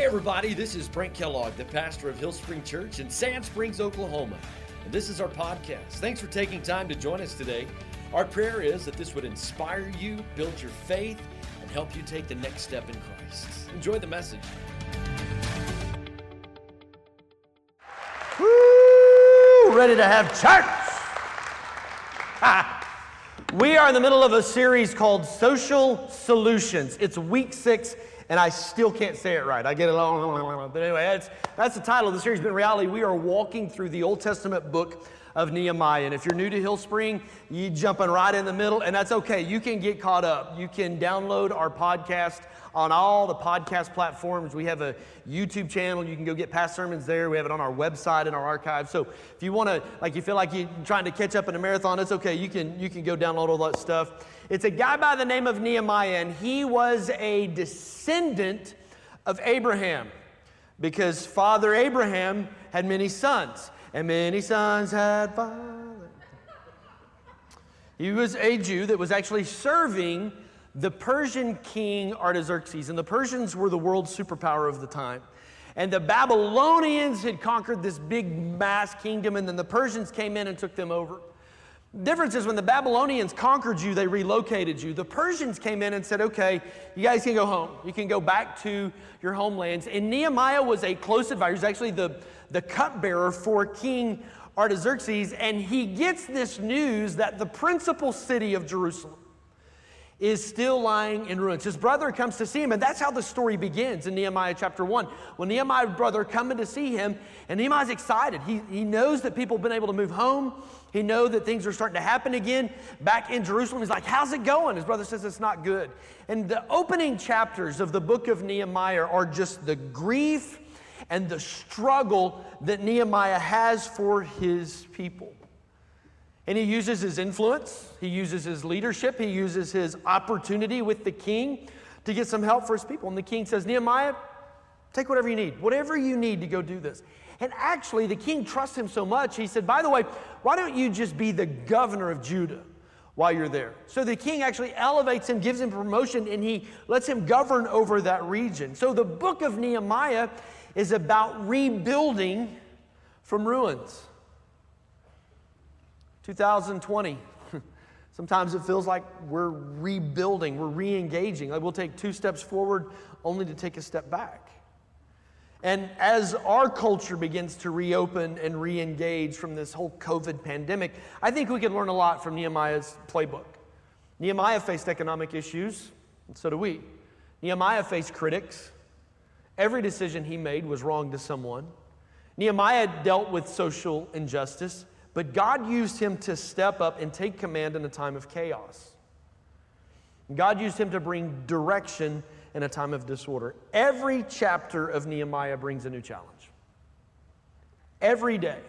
Hey, everybody, this is Brent Kellogg, the pastor of Hill Spring Church in Sand Springs, Oklahoma. And this is our podcast. Thanks for taking time to join us today. Our prayer is that this would inspire you, build your faith, and help you take the next step in Christ. Enjoy the message. Woo! Ready to have church? Ha! We are in the middle of a series called Social Solutions. It's week six, and I still can't say it right. I get it along, but anyway, that's, that's the title of the series. But in reality, we are walking through the Old Testament book of Nehemiah. And if you're new to Hill Spring, you jumping right in the middle, and that's okay. You can get caught up. You can download our podcast on all the podcast platforms. We have a YouTube channel. You can go get past sermons there. We have it on our website and our archive. So if you want to, like, you feel like you're trying to catch up in a marathon, it's okay. You can you can go download all that stuff. It's a guy by the name of Nehemiah, and he was a descendant of Abraham because Father Abraham had many sons, and many sons had father. He was a Jew that was actually serving the Persian king Artaxerxes, and the Persians were the world superpower of the time. And the Babylonians had conquered this big mass kingdom, and then the Persians came in and took them over. Difference is when the Babylonians conquered you, they relocated you. The Persians came in and said, okay, you guys can go home. You can go back to your homelands. And Nehemiah was a close advisor. He's actually the, the cupbearer for King Artaxerxes, and he gets this news that the principal city of Jerusalem is still lying in ruins. His brother comes to see him, and that's how the story begins in Nehemiah chapter 1. When Nehemiah's brother coming to see him, and Nehemiah's excited. He, he knows that people have been able to move home. He knows that things are starting to happen again back in Jerusalem. He's like, How's it going? His brother says it's not good. And the opening chapters of the book of Nehemiah are just the grief and the struggle that Nehemiah has for his people. And he uses his influence, he uses his leadership, he uses his opportunity with the king to get some help for his people. And the king says, Nehemiah, take whatever you need, whatever you need to go do this. And actually, the king trusts him so much, he said, By the way, why don't you just be the governor of Judah? While you're there. So the king actually elevates him, gives him promotion, and he lets him govern over that region. So the book of Nehemiah is about rebuilding from ruins. 2020. Sometimes it feels like we're rebuilding, we're re engaging. Like we'll take two steps forward only to take a step back. And as our culture begins to reopen and re engage from this whole COVID pandemic, I think we can learn a lot from Nehemiah's playbook. Nehemiah faced economic issues, and so do we. Nehemiah faced critics. Every decision he made was wrong to someone. Nehemiah dealt with social injustice. But God used him to step up and take command in a time of chaos. God used him to bring direction in a time of disorder. Every chapter of Nehemiah brings a new challenge. Every day,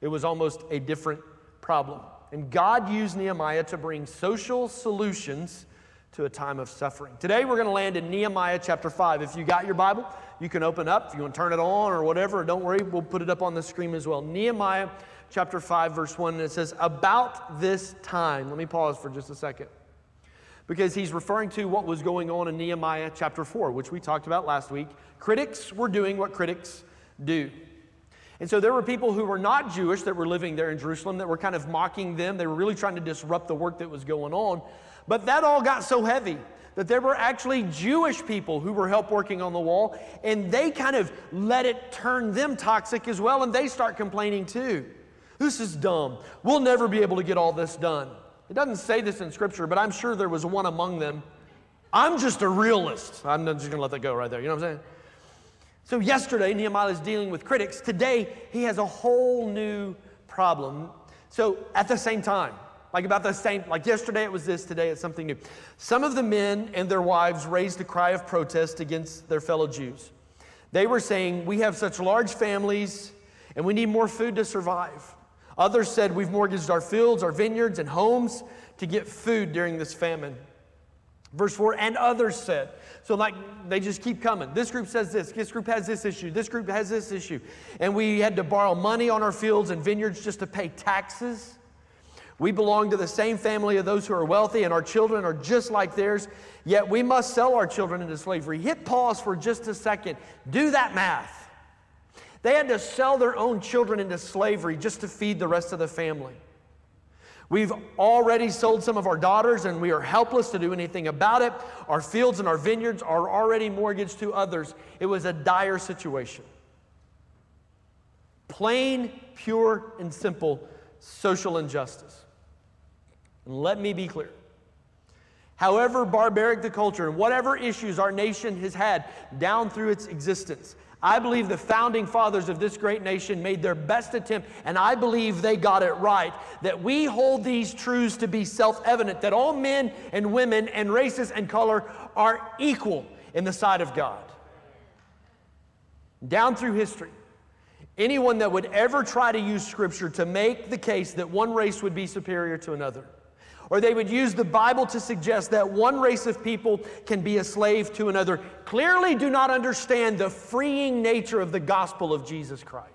it was almost a different problem. And God used Nehemiah to bring social solutions to a time of suffering. Today, we're going to land in Nehemiah chapter 5. If you got your Bible, you can open up. If you want to turn it on or whatever, don't worry, we'll put it up on the screen as well. Nehemiah chapter 5, verse 1, and it says, About this time, let me pause for just a second, because he's referring to what was going on in Nehemiah chapter 4, which we talked about last week. Critics were doing what critics do. And so there were people who were not Jewish that were living there in Jerusalem that were kind of mocking them. They were really trying to disrupt the work that was going on. But that all got so heavy that there were actually Jewish people who were help working on the wall, and they kind of let it turn them toxic as well, and they start complaining too. This is dumb. We'll never be able to get all this done. It doesn't say this in Scripture, but I'm sure there was one among them. I'm just a realist. I'm just going to let that go right there. You know what I'm saying? So, yesterday, Nehemiah is dealing with critics. Today, he has a whole new problem. So, at the same time, like about the same, like yesterday it was this, today it's something new. Some of the men and their wives raised a cry of protest against their fellow Jews. They were saying, We have such large families and we need more food to survive. Others said, We've mortgaged our fields, our vineyards, and homes to get food during this famine. Verse 4, and others said, so like they just keep coming. This group says this, this group has this issue, this group has this issue. And we had to borrow money on our fields and vineyards just to pay taxes. We belong to the same family of those who are wealthy, and our children are just like theirs, yet we must sell our children into slavery. Hit pause for just a second. Do that math. They had to sell their own children into slavery just to feed the rest of the family. We've already sold some of our daughters and we are helpless to do anything about it. Our fields and our vineyards are already mortgaged to others. It was a dire situation. Plain, pure, and simple social injustice. And let me be clear. However barbaric the culture and whatever issues our nation has had down through its existence, I believe the founding fathers of this great nation made their best attempt, and I believe they got it right. That we hold these truths to be self evident that all men and women and races and color are equal in the sight of God. Down through history, anyone that would ever try to use Scripture to make the case that one race would be superior to another, or they would use the Bible to suggest that one race of people can be a slave to another, clearly do not understand the freeing nature of the gospel of Jesus Christ.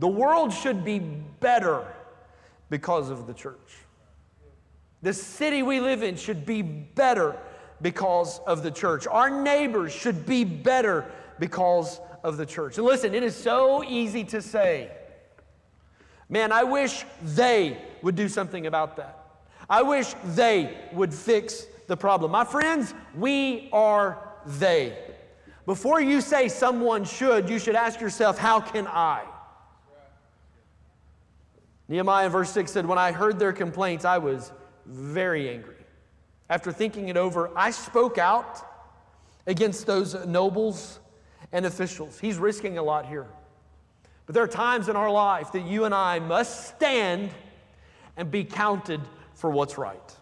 The world should be better because of the church. The city we live in should be better because of the church. Our neighbors should be better because of the church. And listen, it is so easy to say, Man, I wish they would do something about that. I wish they would fix the problem. My friends, we are they. Before you say someone should, you should ask yourself, how can I? Nehemiah, verse 6 said, When I heard their complaints, I was very angry. After thinking it over, I spoke out against those nobles and officials. He's risking a lot here. But there are times in our life that you and I must stand and be counted for what's right.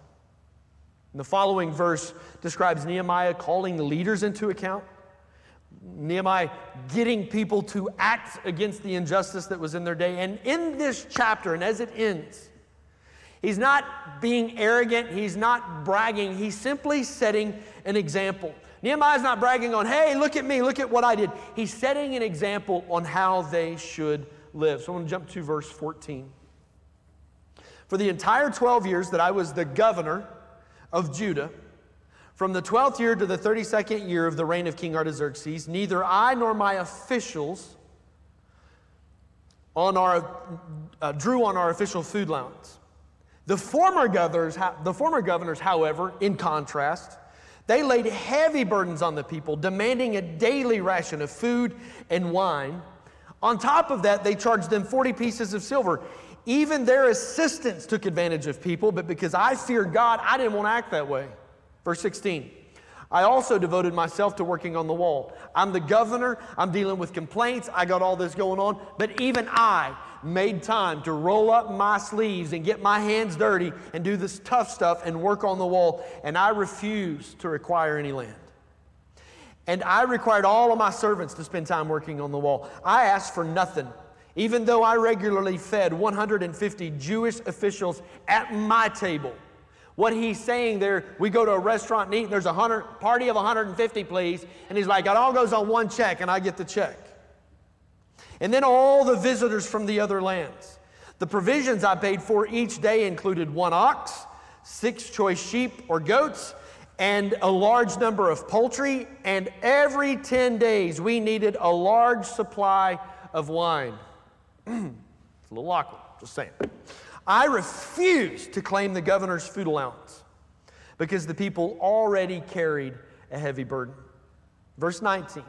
And the following verse describes Nehemiah calling leaders into account. Nehemiah getting people to act against the injustice that was in their day. And in this chapter, and as it ends, he's not being arrogant, he's not bragging, he's simply setting an example. Nehemiah's not bragging on, hey, look at me, look at what I did. He's setting an example on how they should live. So I'm going to jump to verse 14. For the entire 12 years that I was the governor of Judah, from the 12th year to the 32nd year of the reign of King Artaxerxes, neither I nor my officials on our, uh, drew on our official food allowance. The former governors, the former governors, however, in contrast, they laid heavy burdens on the people, demanding a daily ration of food and wine. On top of that, they charged them 40 pieces of silver. Even their assistants took advantage of people, but because I feared God, I didn't want to act that way. Verse 16. I also devoted myself to working on the wall. I'm the governor, I'm dealing with complaints, I got all this going on, but even I made time to roll up my sleeves and get my hands dirty and do this tough stuff and work on the wall, and I refused to require any land. And I required all of my servants to spend time working on the wall. I asked for nothing, even though I regularly fed 150 Jewish officials at my table. What he's saying there, we go to a restaurant and eat, and there's a hundred, party of 150, please. And he's like, it all goes on one check, and I get the check. And then all the visitors from the other lands. The provisions I paid for each day included one ox, six choice sheep or goats, and a large number of poultry. And every 10 days, we needed a large supply of wine. it's a little awkward, just saying. I refused to claim the governor's food allowance because the people already carried a heavy burden. Verse 19.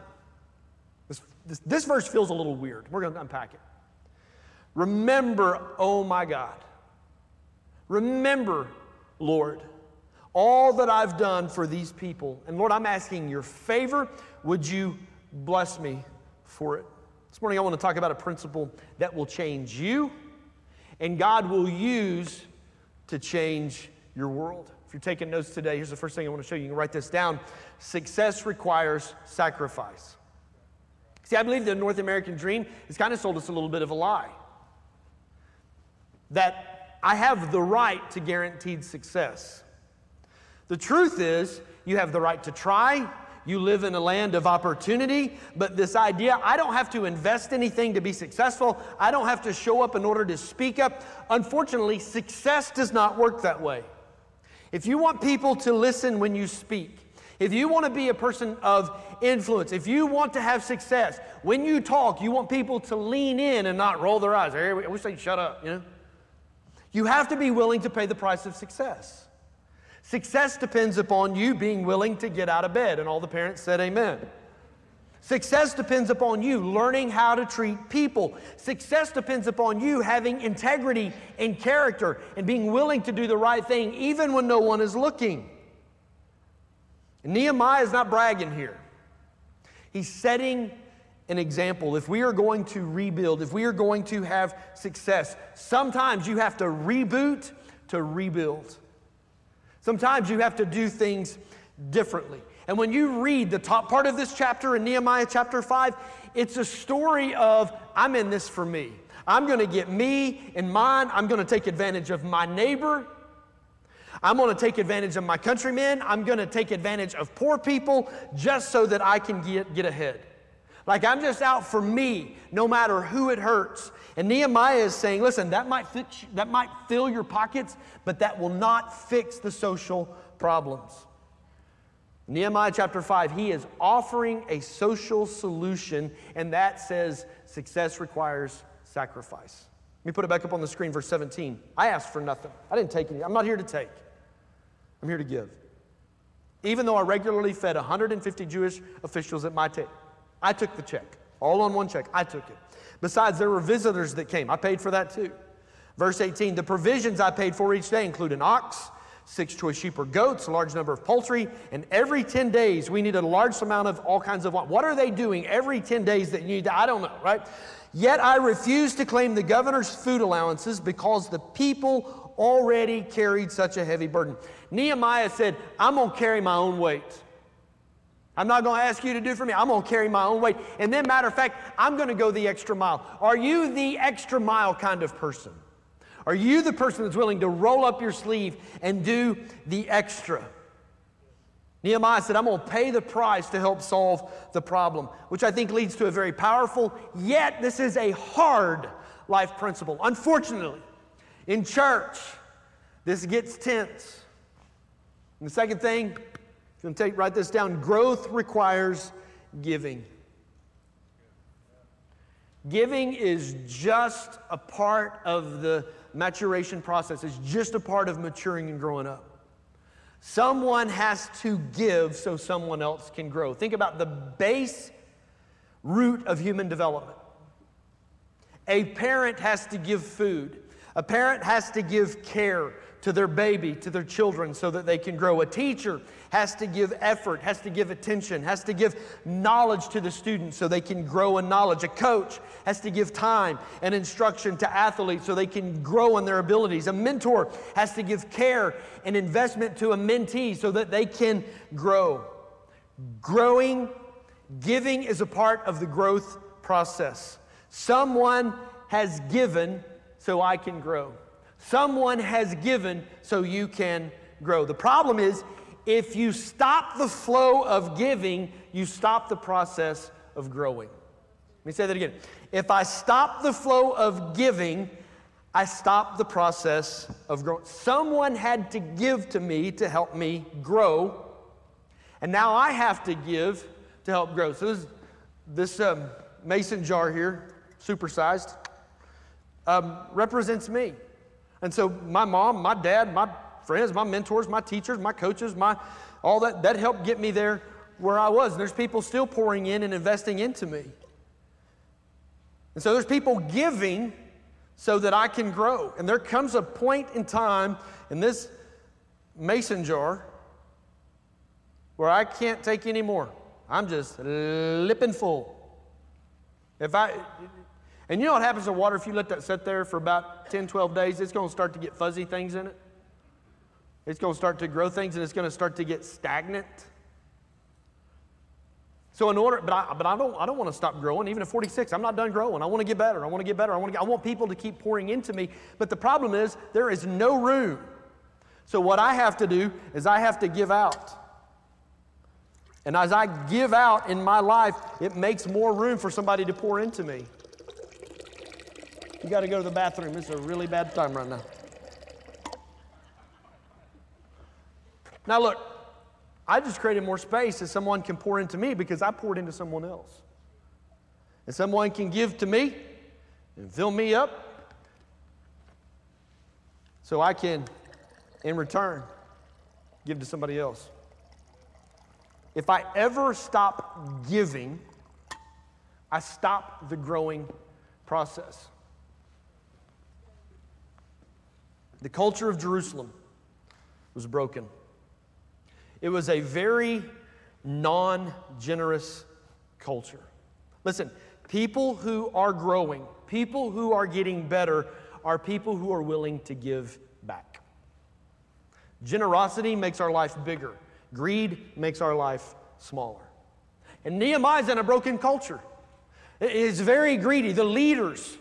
This, this, this verse feels a little weird. We're going to unpack it. Remember, oh my God. Remember, Lord, all that I've done for these people. And Lord, I'm asking your favor. Would you bless me for it? This morning, I want to talk about a principle that will change you and God will use to change your world. If you're taking notes today, here's the first thing I want to show you. You can write this down. Success requires sacrifice. See, I believe the North American dream has kind of sold us a little bit of a lie. That I have the right to guaranteed success. The truth is, you have the right to try, You live in a land of opportunity, but this idea I don't have to invest anything to be successful, I don't have to show up in order to speak up. Unfortunately, success does not work that way. If you want people to listen when you speak, if you want to be a person of influence, if you want to have success, when you talk, you want people to lean in and not roll their eyes. I wish they'd shut up, you know? You have to be willing to pay the price of success. Success depends upon you being willing to get out of bed, and all the parents said amen. Success depends upon you learning how to treat people. Success depends upon you having integrity and character and being willing to do the right thing even when no one is looking. Nehemiah is not bragging here. He's setting an example. If we are going to rebuild, if we are going to have success, sometimes you have to reboot to rebuild. Sometimes you have to do things differently. And when you read the top part of this chapter in Nehemiah chapter 5, it's a story of I'm in this for me. I'm going to get me and mine. I'm going to take advantage of my neighbor. I'm going to take advantage of my countrymen. I'm going to take advantage of poor people just so that I can get, get ahead. Like I'm just out for me, no matter who it hurts. And Nehemiah is saying, listen, that might, fix, that might fill your pockets, but that will not fix the social problems. Nehemiah chapter 5, he is offering a social solution, and that says success requires sacrifice. Let me put it back up on the screen, verse 17. I asked for nothing. I didn't take any. I'm not here to take. I'm here to give. Even though I regularly fed 150 Jewish officials at my table, I took the check, all on one check. I took it. Besides, there were visitors that came. I paid for that too. Verse 18 the provisions I paid for each day include an ox, six choice sheep or goats, a large number of poultry, and every 10 days we needed a large amount of all kinds of wine. What are they doing every 10 days that you need? I don't know, right? Yet I refused to claim the governor's food allowances because the people already carried such a heavy burden. Nehemiah said, I'm going to carry my own weight. I'm not going to ask you to do for me. I'm going to carry my own weight. And then, matter of fact, I'm going to go the extra mile. Are you the extra mile kind of person? Are you the person that's willing to roll up your sleeve and do the extra? Nehemiah said, I'm going to pay the price to help solve the problem, which I think leads to a very powerful, yet this is a hard life principle. Unfortunately, in church, this gets tense. And the second thing, if you want to take, write this down, growth requires giving. Giving is just a part of the maturation process, it's just a part of maturing and growing up. Someone has to give so someone else can grow. Think about the base root of human development. A parent has to give food, a parent has to give care to their baby, to their children, so that they can grow. A teacher has to give effort, has to give attention, has to give knowledge to the students so they can grow in knowledge. A coach has to give time and instruction to athletes so they can grow in their abilities. A mentor has to give care and investment to a mentee so that they can grow. Growing, giving is a part of the growth process. Someone has given so I can grow. Someone has given so you can grow. The problem is, if you stop the flow of giving, you stop the process of growing. Let me say that again. If I stop the flow of giving, I stop the process of growing. Someone had to give to me to help me grow, and now I have to give to help grow. So this, this um, mason jar here, supersized, um, represents me. And so my mom, my dad, my friends, my mentors, my teachers, my coaches, my all that that helped get me there where I was. And there's people still pouring in and investing into me. And so there's people giving so that I can grow. And there comes a point in time in this mason jar where I can't take any more. I'm just lipping full. If I and you know what happens to water if you let that sit there for about 10, 12 days? It's going to start to get fuzzy things in it. It's going to start to grow things and it's going to start to get stagnant. So in order, but I, but I don't, I don't want to stop growing. Even at 46, I'm not done growing. I want to get better. I want to get better. I want to. I want people to keep pouring into me. But the problem is there is no room. So what I have to do is I have to give out. And as I give out in my life, it makes more room for somebody to pour into me. You got to go to the bathroom. It's a really bad time right now. Now, look, I just created more space that someone can pour into me because I poured into someone else. And someone can give to me and fill me up so I can, in return, give to somebody else. If I ever stop giving, I stop the growing process. The culture of Jerusalem was broken. It was a very non generous culture. Listen, people who are growing, people who are getting better, are people who are willing to give back. Generosity makes our life bigger, greed makes our life smaller. And Nehemiah's in a broken culture. It is very greedy. The leaders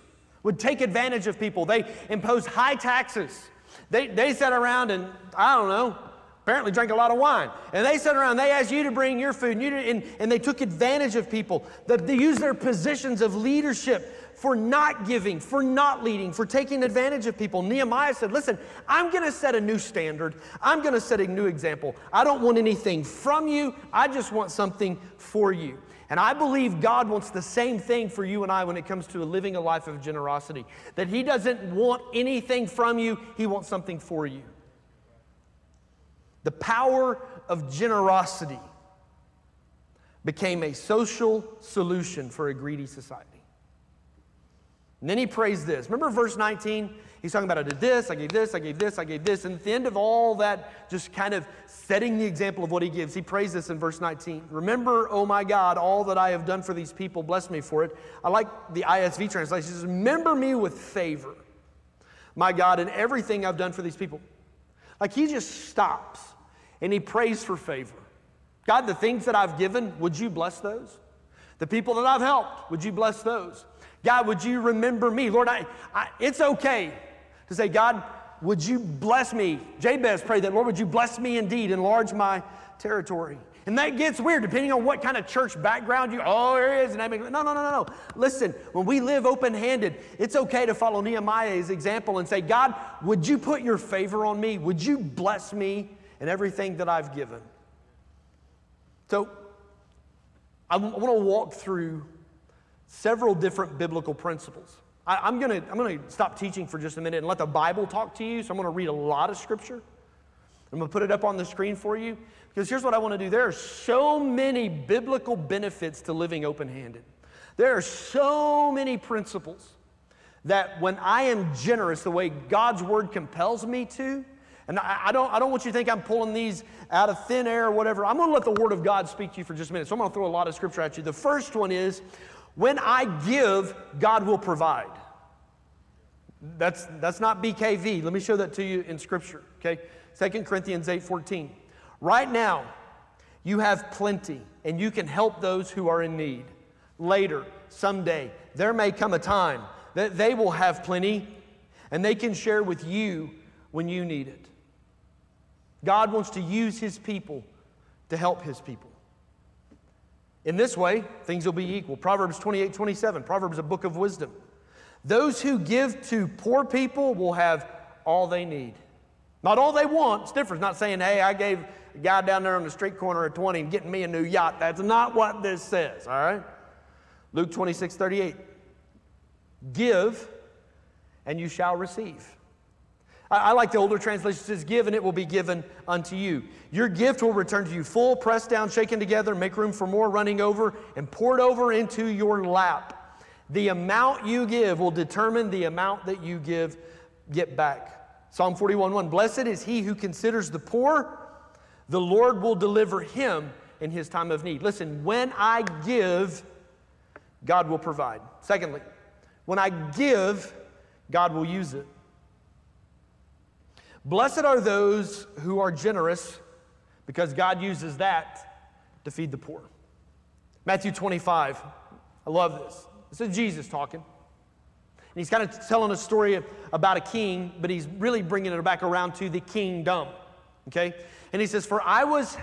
would take advantage of people. They imposed high taxes. They, they sat around and, I don't know, apparently drank a lot of wine. And they sat around, they asked you to bring your food, and, you and, and they took advantage of people. They used their positions of leadership for not giving, for not leading, for taking advantage of people. Nehemiah said, Listen, I'm going to set a new standard. I'm going to set a new example. I don't want anything from you, I just want something for you. And I believe God wants the same thing for you and I when it comes to living a life of generosity. That He doesn't want anything from you, He wants something for you. The power of generosity became a social solution for a greedy society. And then he prays this. Remember verse 19? He's talking about I did this, I gave this, I gave this, I gave this. And at the end of all that, just kind of setting the example of what he gives, he prays this in verse 19. Remember, oh my God, all that I have done for these people, bless me for it. I like the ISV translation. Says, Remember me with favor, my God, in everything I've done for these people. Like he just stops and he prays for favor. God, the things that I've given, would you bless those? The people that I've helped, would you bless those? God, would you remember me? Lord, I, I, it's okay to say, God, would you bless me? Jabez prayed that, Lord, would you bless me indeed, enlarge my territory? And that gets weird depending on what kind of church background you, oh, there is. And I mean, no, no, no, no, no. Listen, when we live open handed, it's okay to follow Nehemiah's example and say, God, would you put your favor on me? Would you bless me and everything that I've given. So, I want to walk through several different biblical principles. I, am going to I'm to stop teaching for just a minute and let the Bible talk to you. So, I'm going to read a lot of scripture. I'm going to put it up on the screen for you because here's what I want to do. There are so many biblical benefits to living open handed. There are so many principles that when I am generous the way God's word compels me to, and I, I, don't, I don't want you to think I'm pulling these out of thin air or whatever. I'm going to let the Word of God speak to you for just a minute. So I'm going to throw a lot of scripture at you. The first one is when I give, God will provide. That's, that's not BKV. Let me show that to you in Scripture, okay? 2 Corinthians 8.14. Right now, you have plenty, and you can help those who are in need. Later, someday, there may come a time that they will have plenty, and they can share with you when you need it. God wants to use his people to help his people. In this way, things will be equal. Proverbs 28 27. Proverbs a book of wisdom. Those who give to poor people will have all they need. Not all they want. It's different. It's not saying, hey, I gave a guy down there on the street corner a 20 and getting me a new yacht. That's not what this says, all right? Luke 26 38. Give, and you shall receive. I, like the older translation says, Give and it will be given unto you. Your gift will return to you full, pressed down, shaken together, make room for more, running over, and poured over into your lap. The amount you give will determine the amount that you give, get back. Psalm 41 1 Blessed is he who considers the poor, the Lord will deliver him in his time of need. Listen, when I give, God will provide. Secondly, when I give, God will use it. Blessed are those who are generous because God uses that to feed the poor. Matthew 25. I love this. This is Jesus talking. And he's kind of telling a story about a king, but he's really bringing it back around to the kingdom. Okay? And he says, For I was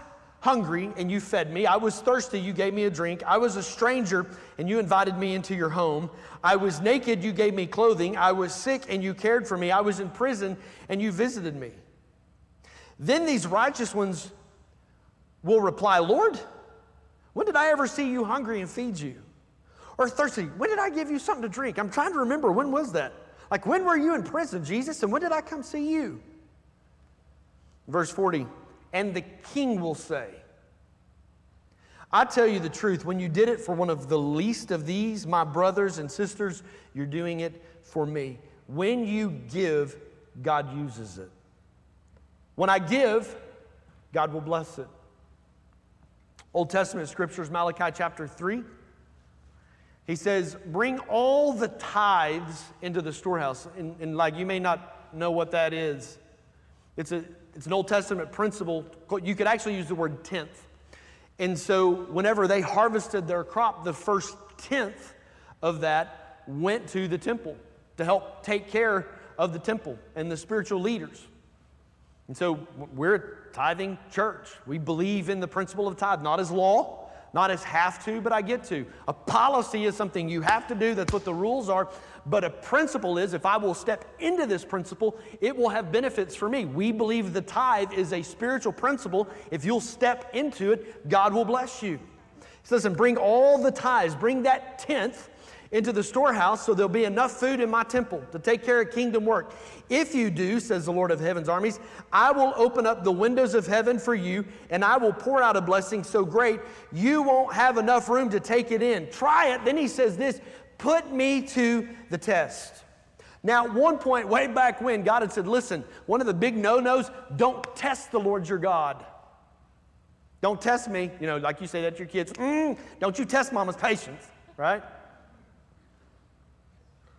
hungry and you fed me. I was thirsty, you gave me a drink. I was a stranger and you invited me into your home. I was naked, you gave me clothing. I was sick and you cared for me. I was in prison and you visited me. Then these righteous ones will reply, Lord, when did I ever see you hungry and feed you? Or thirsty, when did I give you something to drink? I'm trying to remember, when was that? Like, when were you in prison, Jesus, and when did I come see you? Verse 40, and the king will say, I tell you the truth, when you did it for one of the least of these, my brothers and sisters, you're doing it for me. When you give, God uses it. When I give, God will bless it. Old Testament scriptures, Malachi chapter 3. He says, Bring all the tithes into the storehouse. And, and like you may not know what that is. It's, a, it's an Old Testament principle. You could actually use the word tenth. And so, whenever they harvested their crop, the first tenth of that went to the temple to help take care of the temple and the spiritual leaders. And so, we're a tithing church. We believe in the principle of tithe, not as law, not as have to, but I get to. A policy is something you have to do, that's what the rules are. But a principle is if I will step into this principle, it will have benefits for me. We believe the tithe is a spiritual principle. If you'll step into it, God will bless you. He says, and bring all the tithes, bring that tenth into the storehouse so there'll be enough food in my temple to take care of kingdom work. If you do, says the Lord of heaven's armies, I will open up the windows of heaven for you and I will pour out a blessing so great you won't have enough room to take it in. Try it. Then he says this put me to the test. Now, at one point, way back when, God had said, Listen, one of the big no nos, don't test the Lord your God. Don't test me. You know, like you say that to your kids, mm, don't you test mama's patience, right?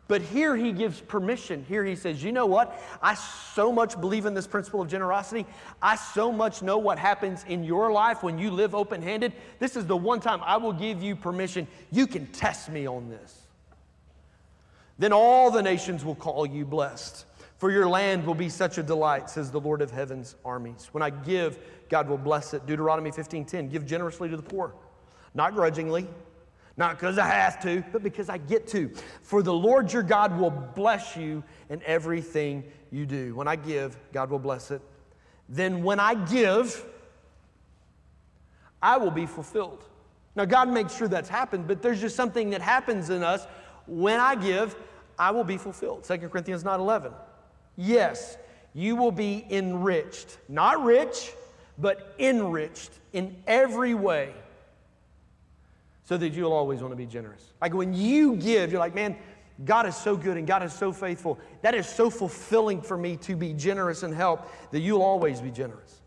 But here he gives permission. Here he says, You know what? I so much believe in this principle of generosity. I so much know what happens in your life when you live open handed. This is the one time I will give you permission. You can test me on this. Then all the nations will call you blessed, for your land will be such a delight, says the Lord of heaven's armies. When I give, God will bless it. Deuteronomy 15:10, give generously to the poor, not grudgingly, not because I have to, but because I get to. For the Lord your God will bless you in everything you do. When I give, God will bless it. Then when I give, I will be fulfilled. Now, God makes sure that's happened, but there's just something that happens in us when I give, I will be fulfilled. 2 Corinthians 9 11. Yes, you will be enriched. Not rich, but enriched in every way so that you'll always want to be generous. Like when you give, you're like, man, God is so good and God is so faithful. That is so fulfilling for me to be generous and help that you'll always be generous.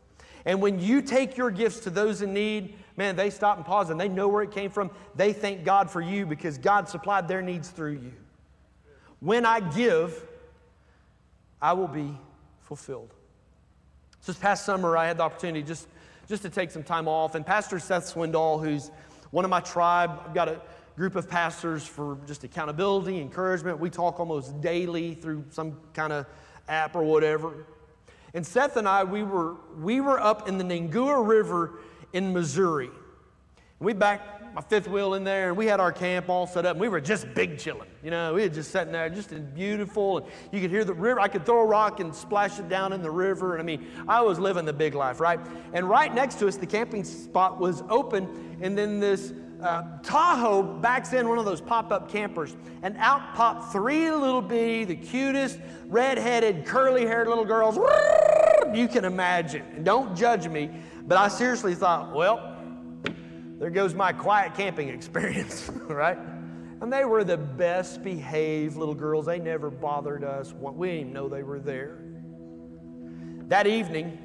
And when you take your gifts to those in need, man, they stop and pause and they know where it came from. They thank God for you because God supplied their needs through you. When I give, I will be fulfilled. So this past summer, I had the opportunity just, just to take some time off. And Pastor Seth Swindoll, who's one of my tribe, I've got a group of pastors for just accountability, encouragement. We talk almost daily through some kind of app or whatever. And Seth and I, we were, we were up in the Niangua River in Missouri. We backed my fifth wheel in there, and we had our camp all set up. And we were just big chilling. You know, we had just sitting there, just beautiful. And you could hear the river. I could throw a rock and splash it down in the river. And I mean, I was living the big life, right? And right next to us, the camping spot was open. And then this uh, Tahoe backs in one of those pop up campers, and out pop three little bitty, the cutest, red headed, curly haired little girls you can imagine. And don't judge me, but I seriously thought, well, there goes my quiet camping experience, right? And they were the best behaved little girls. They never bothered us. We didn't even know they were there. That evening,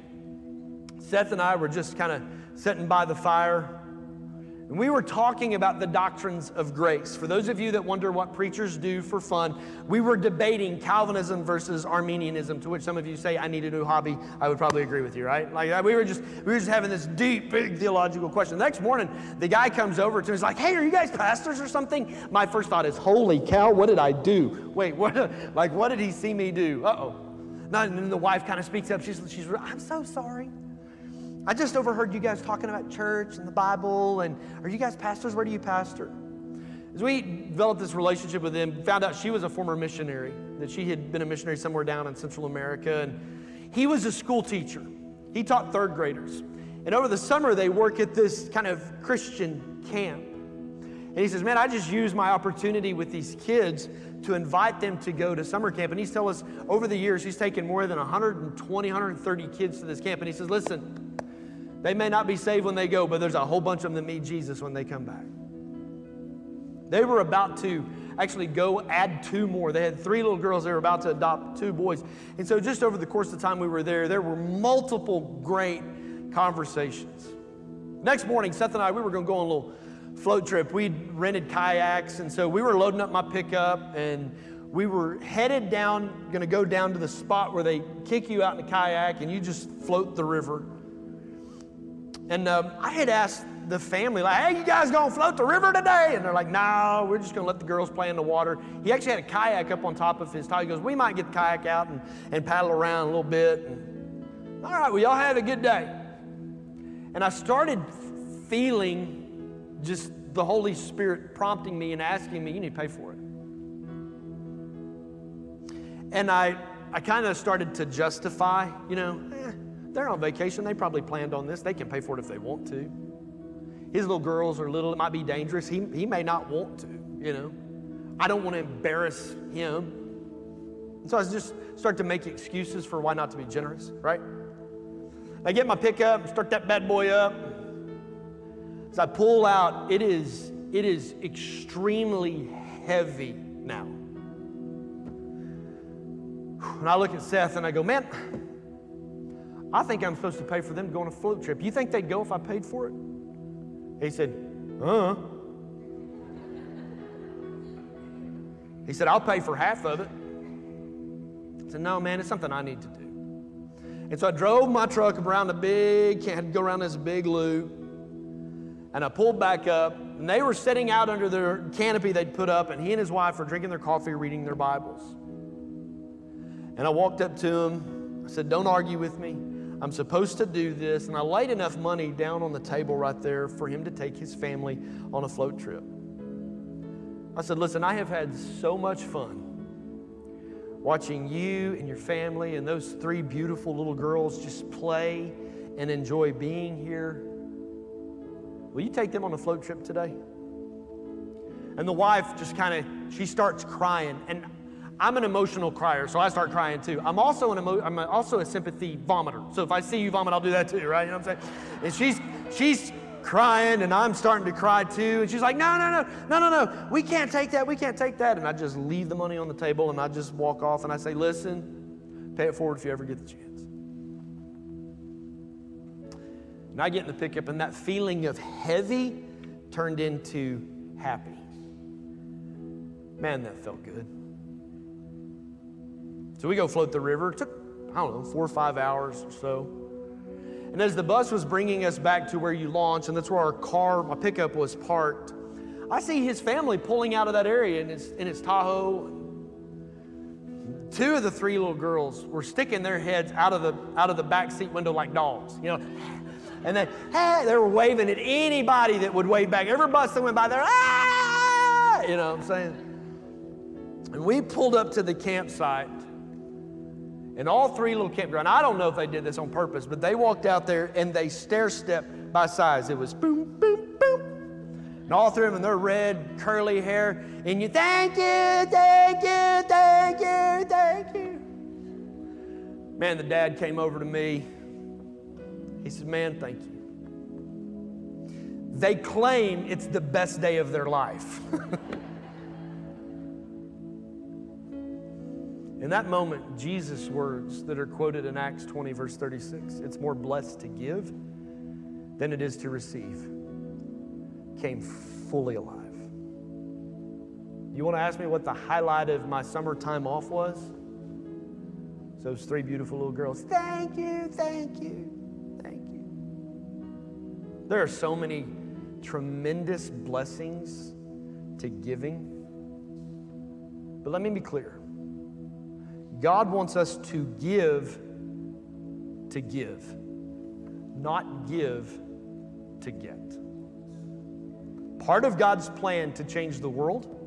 Seth and I were just kind of sitting by the fire and we were talking about the doctrines of grace. For those of you that wonder what preachers do for fun, we were debating Calvinism versus Arminianism, to which some of you say, I need a new hobby. I would probably agree with you, right? Like uh, we were just we were just having this deep, big theological question. The next morning, the guy comes over to me, he's like, Hey, are you guys pastors or something? My first thought is, Holy cow, what did I do? Wait, what like what did he see me do? Uh-oh. And then the wife kind of speaks up. She's, she's I'm so sorry. I just overheard you guys talking about church and the Bible, and are you guys pastors? Where do you pastor? As we developed this relationship with him, found out she was a former missionary, that she had been a missionary somewhere down in Central America, and he was a school teacher. He taught third graders. And over the summer, they work at this kind of Christian camp. And he says, Man, I just use my opportunity with these kids to invite them to go to summer camp. And he's telling us over the years, he's taken more than 120, 130 kids to this camp. And he says, Listen, they may not be saved when they go, but there's a whole bunch of them that meet Jesus when they come back. They were about to actually go add two more. They had three little girls, they were about to adopt two boys. And so, just over the course of the time we were there, there were multiple great conversations. Next morning, Seth and I, we were going to go on a little float trip. We'd rented kayaks, and so we were loading up my pickup and we were headed down, going to go down to the spot where they kick you out in a kayak and you just float the river. And um, I had asked the family, like, hey, you guys gonna float the river today? And they're like, no, we're just gonna let the girls play in the water. He actually had a kayak up on top of his top. He goes, we might get the kayak out and, and paddle around a little bit. And, All right, well, y'all have a good day. And I started feeling just the Holy Spirit prompting me and asking me, you need to pay for it. And I, I kind of started to justify, you know, eh, they're on vacation. They probably planned on this. They can pay for it if they want to. His little girls are little. It might be dangerous. He, he may not want to, you know. I don't want to embarrass him. And so I just start to make excuses for why not to be generous, right? I get my pickup, start that bad boy up. As I pull out, it is, it is extremely heavy now. And I look at Seth and I go, man, I think I'm supposed to pay for them to go on a float trip. You think they'd go if I paid for it? He said, uh. He said, I'll pay for half of it. I said, no, man, it's something I need to do. And so I drove my truck around the big, had to go around this big loop. And I pulled back up, and they were sitting out under their canopy they'd put up, and he and his wife were drinking their coffee, reading their Bibles. And I walked up to him. I said, Don't argue with me. I'm supposed to do this. And I laid enough money down on the table right there for him to take his family on a float trip. I said, Listen, I have had so much fun watching you and your family and those three beautiful little girls just play and enjoy being here. Will you take them on a float trip today? And the wife just kind of she starts crying and I'm an emotional crier, so I start crying too. I'm also an emo- I'm also a sympathy vomiter. So if I see you vomit, I'll do that too, right? You know what I'm saying? And she's she's crying and I'm starting to cry too. And she's like, no, no, no, no, no, no. We can't take that. We can't take that. And I just leave the money on the table and I just walk off and I say, listen, pay it forward if you ever get the chance. And I get in the pickup and that feeling of heavy turned into happy. Man, that felt good. So we go float the river. It took, I don't know, four or five hours or so. And as the bus was bringing us back to where you launch, and that's where our car, my pickup was parked, I see his family pulling out of that area in his, in his Tahoe. Two of the three little girls were sticking their heads out of the out of the back seat window like dogs, you know. And they, hey, they were waving at anybody that would wave back. Every bus that went by, there, ah, you know what I'm saying? And we pulled up to the campsite and all three little campground, I don't know if they did this on purpose, but they walked out there and they stair stepped by size. It was boom, boom, boom. And all three of them, their red, curly hair. And you, thank you, thank you, thank you, thank you. Man, the dad came over to me. He said, Man, thank you. They claim it's the best day of their life. In that moment, Jesus' words that are quoted in Acts 20, verse 36, it's more blessed to give than it is to receive, came fully alive. You want to ask me what the highlight of my summertime off was? Those three beautiful little girls. Thank you, thank you, thank you. There are so many tremendous blessings to giving. But let me be clear God wants us to give to give, not give to get. Part of God's plan to change the world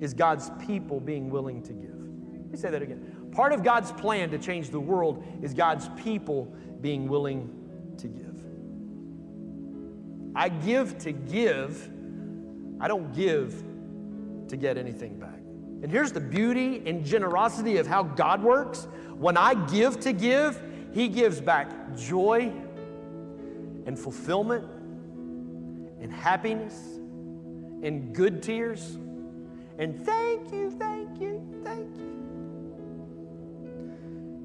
is God's people being willing to give. Let me say that again. Part of God's plan to change the world is God's people being willing to give. I give to give, I don't give to get anything back. And here's the beauty and generosity of how God works. When I give to give, He gives back joy and fulfillment and happiness and good tears and thank you, thank you, thank you.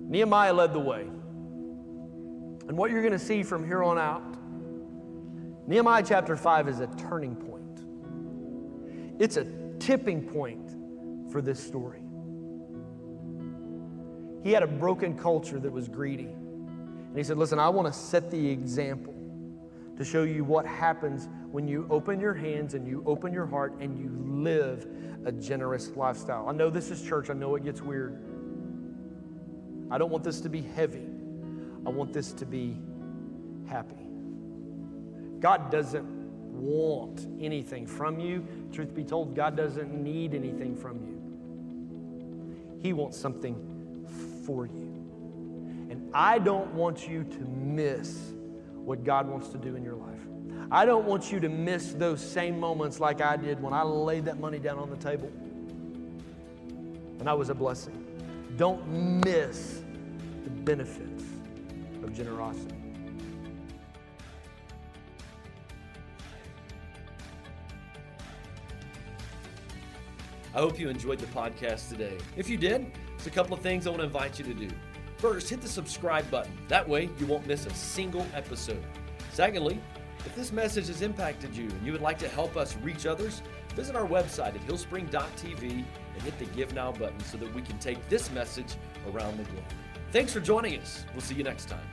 Nehemiah led the way. And what you're going to see from here on out, Nehemiah chapter 5 is a turning point. It's a tipping point for this story. He had a broken culture that was greedy. And he said, Listen, I want to set the example to show you what happens when you open your hands and you open your heart and you live a generous lifestyle. I know this is church, I know it gets weird. I don't want this to be heavy, I want this to be happy. God doesn't want anything from you. Truth be told, God doesn't need anything from you. He wants something for you. And I don't want you to miss what God wants to do in your life. I don't want you to miss those same moments like I did when I laid that money down on the table. And I was a blessing. Don't miss the benefits of generosity. I hope you enjoyed the podcast today. If you did, there's a couple of things I want to invite you to do. First, hit the subscribe button. That way, you won't miss a single episode. Secondly, if this message has impacted you and you would like to help us reach others, visit our website at hillspring.tv and hit the Give Now button so that we can take this message around the globe. Thanks for joining us. We'll see you next time.